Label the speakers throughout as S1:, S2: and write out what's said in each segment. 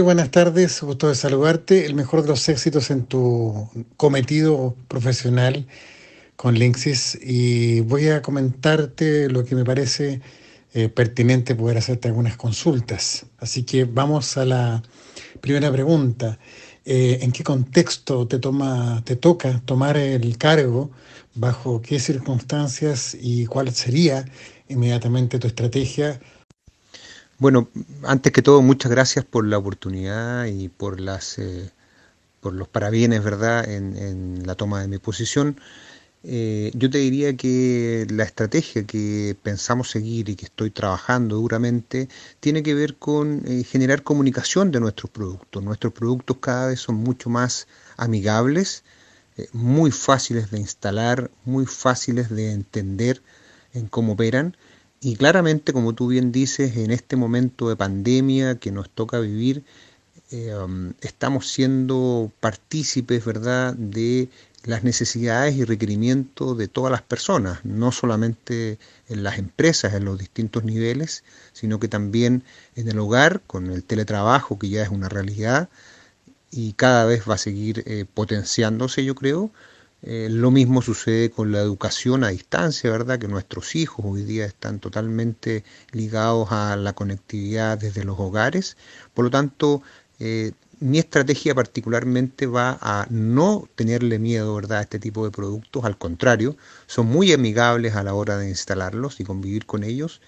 S1: Buenas tardes, gusto de saludarte. El mejor de los éxitos en tu cometido profesional con Linksys y voy a comentarte lo que me parece eh, pertinente poder hacerte algunas consultas. Así que vamos a la primera pregunta. Eh, ¿En qué contexto te, toma, te toca tomar el cargo? ¿Bajo qué circunstancias y cuál sería inmediatamente tu estrategia
S2: bueno, antes que todo, muchas gracias por la oportunidad y por las eh, por los parabienes, ¿verdad?, en, la toma de mi posición. Eh, yo te diría que la estrategia que pensamos seguir y que estoy trabajando duramente tiene que ver con eh, generar comunicación de nuestros productos. Nuestros productos cada vez son mucho más amigables, muy fáciles de instalar, muy fáciles de entender en cómo operan y claramente, como tú bien dices, en este momento de pandemia que nos toca vivir, eh, um, estamos siendo partícipes, ¿verdad?, de las necesidades y requerimientos de todas las personas, no solamente en las empresas, en los distintos niveles, sino que también en el hogar, con el teletrabajo, que ya es una realidad y cada vez va a seguir eh, potenciándose, yo creo, eh, lo mismo sucede con la educación a distancia, ¿verdad? Que nuestros hijos hoy día están totalmente ligados a la conectividad desde los hogares. Por lo tanto, eh, mi estrategia particularmente va a no tenerle miedo, ¿verdad?, a este tipo de productos. Al contrario, son muy amigables a la hora de instalarlos y convivir con ellos.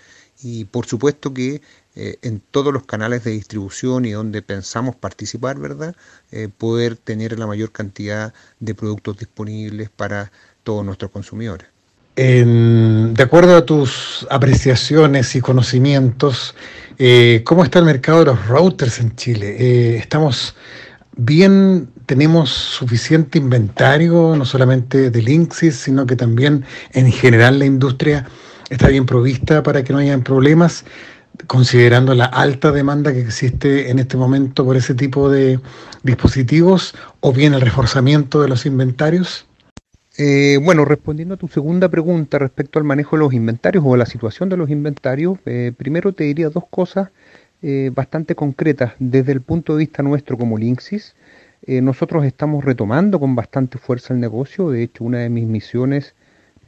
S2: Y por supuesto que eh, en todos los canales de distribución y donde pensamos participar, ¿verdad? Eh, poder tener la mayor cantidad de productos disponibles para todos nuestros consumidores.
S1: de acuerdo a tus apreciaciones y conocimientos, eh, ¿cómo está el mercado de los routers en Chile? ¿Estamos bien? ¿Tenemos suficiente inventario, no solamente de Linksys, sino que también en general la industria está bien provista para que no hayan problemas? considerando la alta demanda que existe en este momento por ese tipo de dispositivos o bien el reforzamiento de los inventarios?
S2: Eh, bueno, respondiendo a tu segunda pregunta respecto al manejo de los inventarios o a la situación de los inventarios, eh, primero te diría dos cosas eh, bastante concretas. Desde el punto de vista nuestro como Linksys, nosotros estamos retomando con bastante fuerza el negocio. De hecho, una de mis misiones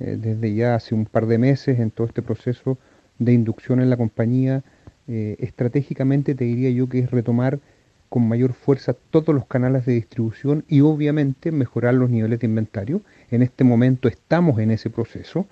S2: desde ya hace un par de meses en todo este proceso de inducción en la compañía, eh, estratégicamente te diría yo que es retomar con mayor fuerza todos los canales de distribución y obviamente mejorar los niveles de inventario. En este momento estamos en ese proceso.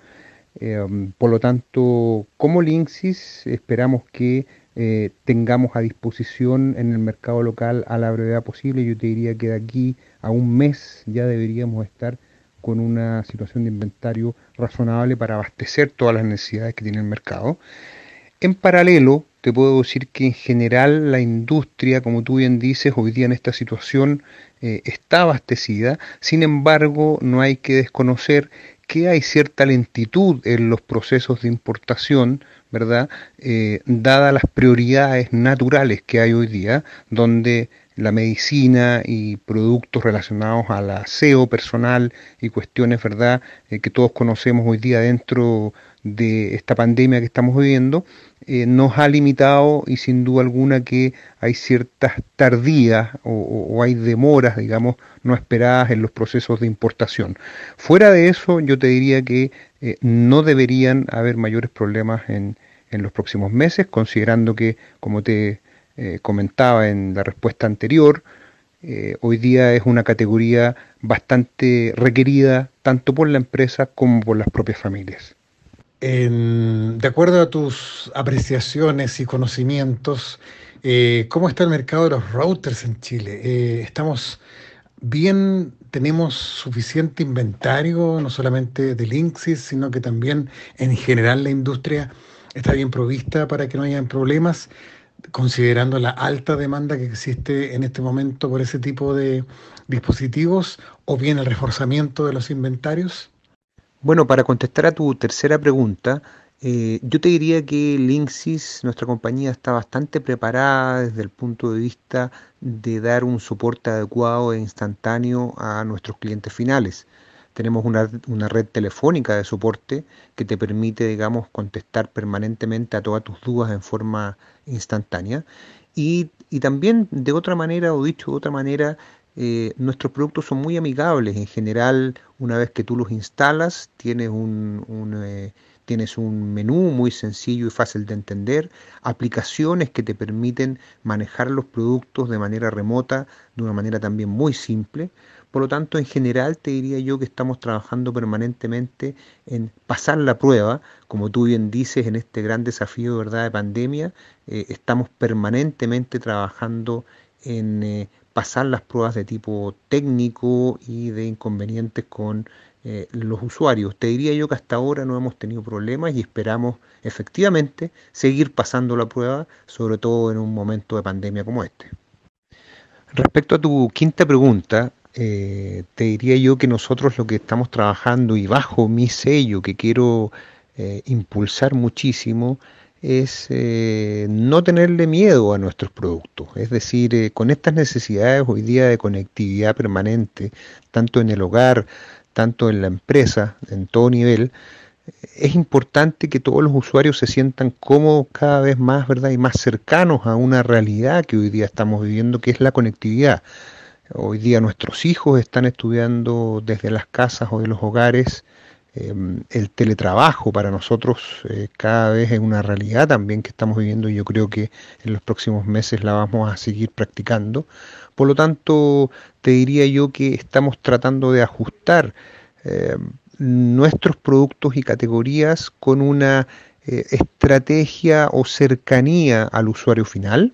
S2: Eh, por lo tanto, como Linksys esperamos que eh, tengamos a disposición en el mercado local a la brevedad posible. Yo te diría que de aquí a un mes ya deberíamos estar con una situación de inventario razonable para abastecer todas las necesidades que tiene el mercado. En paralelo, te puedo decir que en general la industria, como tú bien dices, hoy día en esta situación eh, está abastecida, sin embargo no hay que desconocer que hay cierta lentitud en los procesos de importación, ¿verdad? Eh, dadas las prioridades naturales que hay hoy día, donde la medicina y productos relacionados al aseo personal y cuestiones, ¿verdad?, eh, que todos conocemos hoy día dentro de esta pandemia que estamos viviendo, eh, nos ha limitado y sin duda alguna que hay ciertas tardías o, hay demoras, digamos, no esperadas en los procesos de importación. Fuera de eso, yo te diría que eh, no deberían haber mayores problemas en, en los próximos meses, considerando que, como te eh, comentaba en la respuesta anterior, eh, hoy día es una categoría bastante requerida tanto por la empresa como por las propias familias.
S1: de acuerdo a tus apreciaciones y conocimientos, eh, ¿cómo está el mercado de los routers en Chile? ¿Estamos bien? ¿Tenemos suficiente inventario, no solamente de Linksys, sino que también en general la industria está bien provista para que no hayan problemas? Considerando la alta demanda que existe en este momento por ese tipo de dispositivos o bien el reforzamiento de los inventarios?
S2: Bueno, para contestar a tu tercera pregunta, eh, yo te diría que Linksys, nuestra compañía, está bastante preparada desde el punto de vista de dar un soporte adecuado e instantáneo a nuestros clientes finales. Tenemos una, una, red telefónica de soporte que te permite, digamos, contestar permanentemente a todas tus dudas en forma instantánea. Y y también de otra manera, o dicho de otra manera, eh, nuestros productos son muy amigables. En general, una vez que tú los instalas, tienes un, eh, tienes un menú muy sencillo y fácil de entender, aplicaciones que te permiten manejar los productos de manera remota, de una manera también muy simple. Por lo tanto, en general te diría yo que estamos trabajando permanentemente en pasar la prueba, como tú bien dices, en este gran desafío ¿verdad? de pandemia, eh, estamos permanentemente trabajando en eh, pasar las pruebas de tipo técnico y de inconvenientes con eh, los usuarios. Te diría yo que hasta ahora no hemos tenido problemas y esperamos efectivamente seguir pasando la prueba, sobre todo en un momento de pandemia como este. Respecto a tu quinta pregunta, eh, te diría yo que nosotros lo que estamos trabajando y bajo mi sello que quiero eh, impulsar muchísimo es no tenerle miedo a nuestros productos. Es decir, con estas necesidades hoy día de conectividad permanente, tanto en el hogar, tanto en la empresa, en todo nivel, es importante que todos los usuarios se sientan cómodos cada vez más, ¿verdad? Y más cercanos a una realidad que hoy día estamos viviendo, que es la conectividad. Hoy día nuestros hijos están estudiando desde las casas o de los hogares. Em, el teletrabajo para nosotros eh, cada vez es una realidad también que estamos viviendo y yo creo que en los próximos meses la vamos a seguir practicando. Por lo tanto, te diría yo que estamos tratando de ajustar em, nuestros productos y categorías con una eh, estrategia o cercanía al usuario final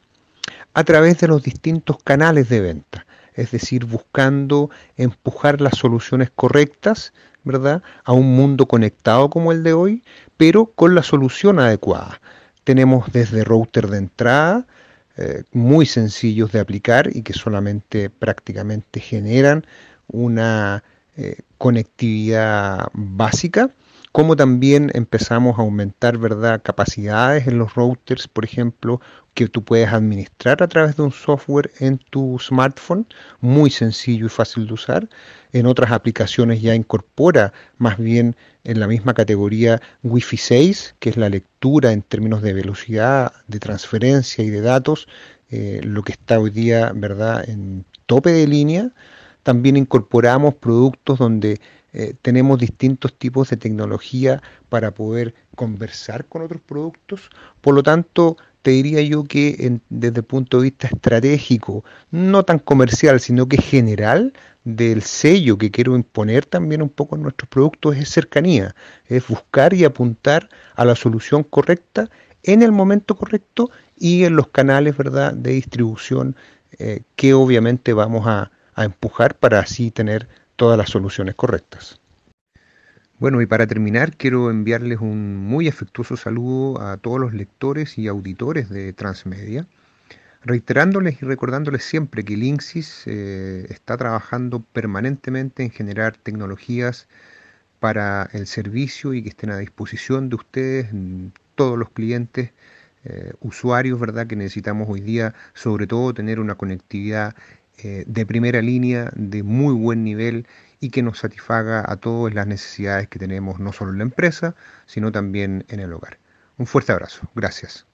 S2: a través de los distintos canales de venta es decir, buscando empujar las soluciones correctas, ¿verdad?, a un mundo conectado como el de hoy, pero con la solución adecuada. Tenemos desde router de entrada, eh, muy sencillos de aplicar y que solamente prácticamente generan una eh, conectividad básica, como también empezamos a aumentar ¿verdad? capacidades en los routers, por ejemplo, que tú puedes administrar a través de un software en tu smartphone, muy sencillo y fácil de usar. En otras aplicaciones ya incorpora más bien en la misma categoría Wi-Fi 6, que es la lectura en términos de velocidad, de transferencia y de datos, eh, lo que está hoy día ¿verdad? en tope de línea. También incorporamos productos donde eh, tenemos distintos tipos de tecnología para poder conversar con otros productos. Por lo tanto, te diría yo que desde el punto de vista estratégico, no tan comercial, sino que general, del sello que quiero imponer también un poco en nuestros productos es cercanía, es buscar y apuntar a la solución correcta en el momento correcto y en los canales ¿verdad? de distribución eh, que obviamente vamos a empujar para así tener todas las soluciones correctas. Bueno, y para terminar, quiero enviarles un muy afectuoso saludo a todos los lectores y auditores de Transmedia, reiterándoles y recordándoles siempre que Linksys eh, está trabajando permanentemente en generar tecnologías para el servicio y que estén a disposición de ustedes, todos los clientes, eh, usuarios, ¿verdad? Que necesitamos hoy día, sobre todo, tener una conectividad eh, de primera línea, de muy buen nivel y que nos satisfaga a todas las necesidades que tenemos, no solo en la empresa, sino también en el hogar. Un fuerte abrazo. Gracias.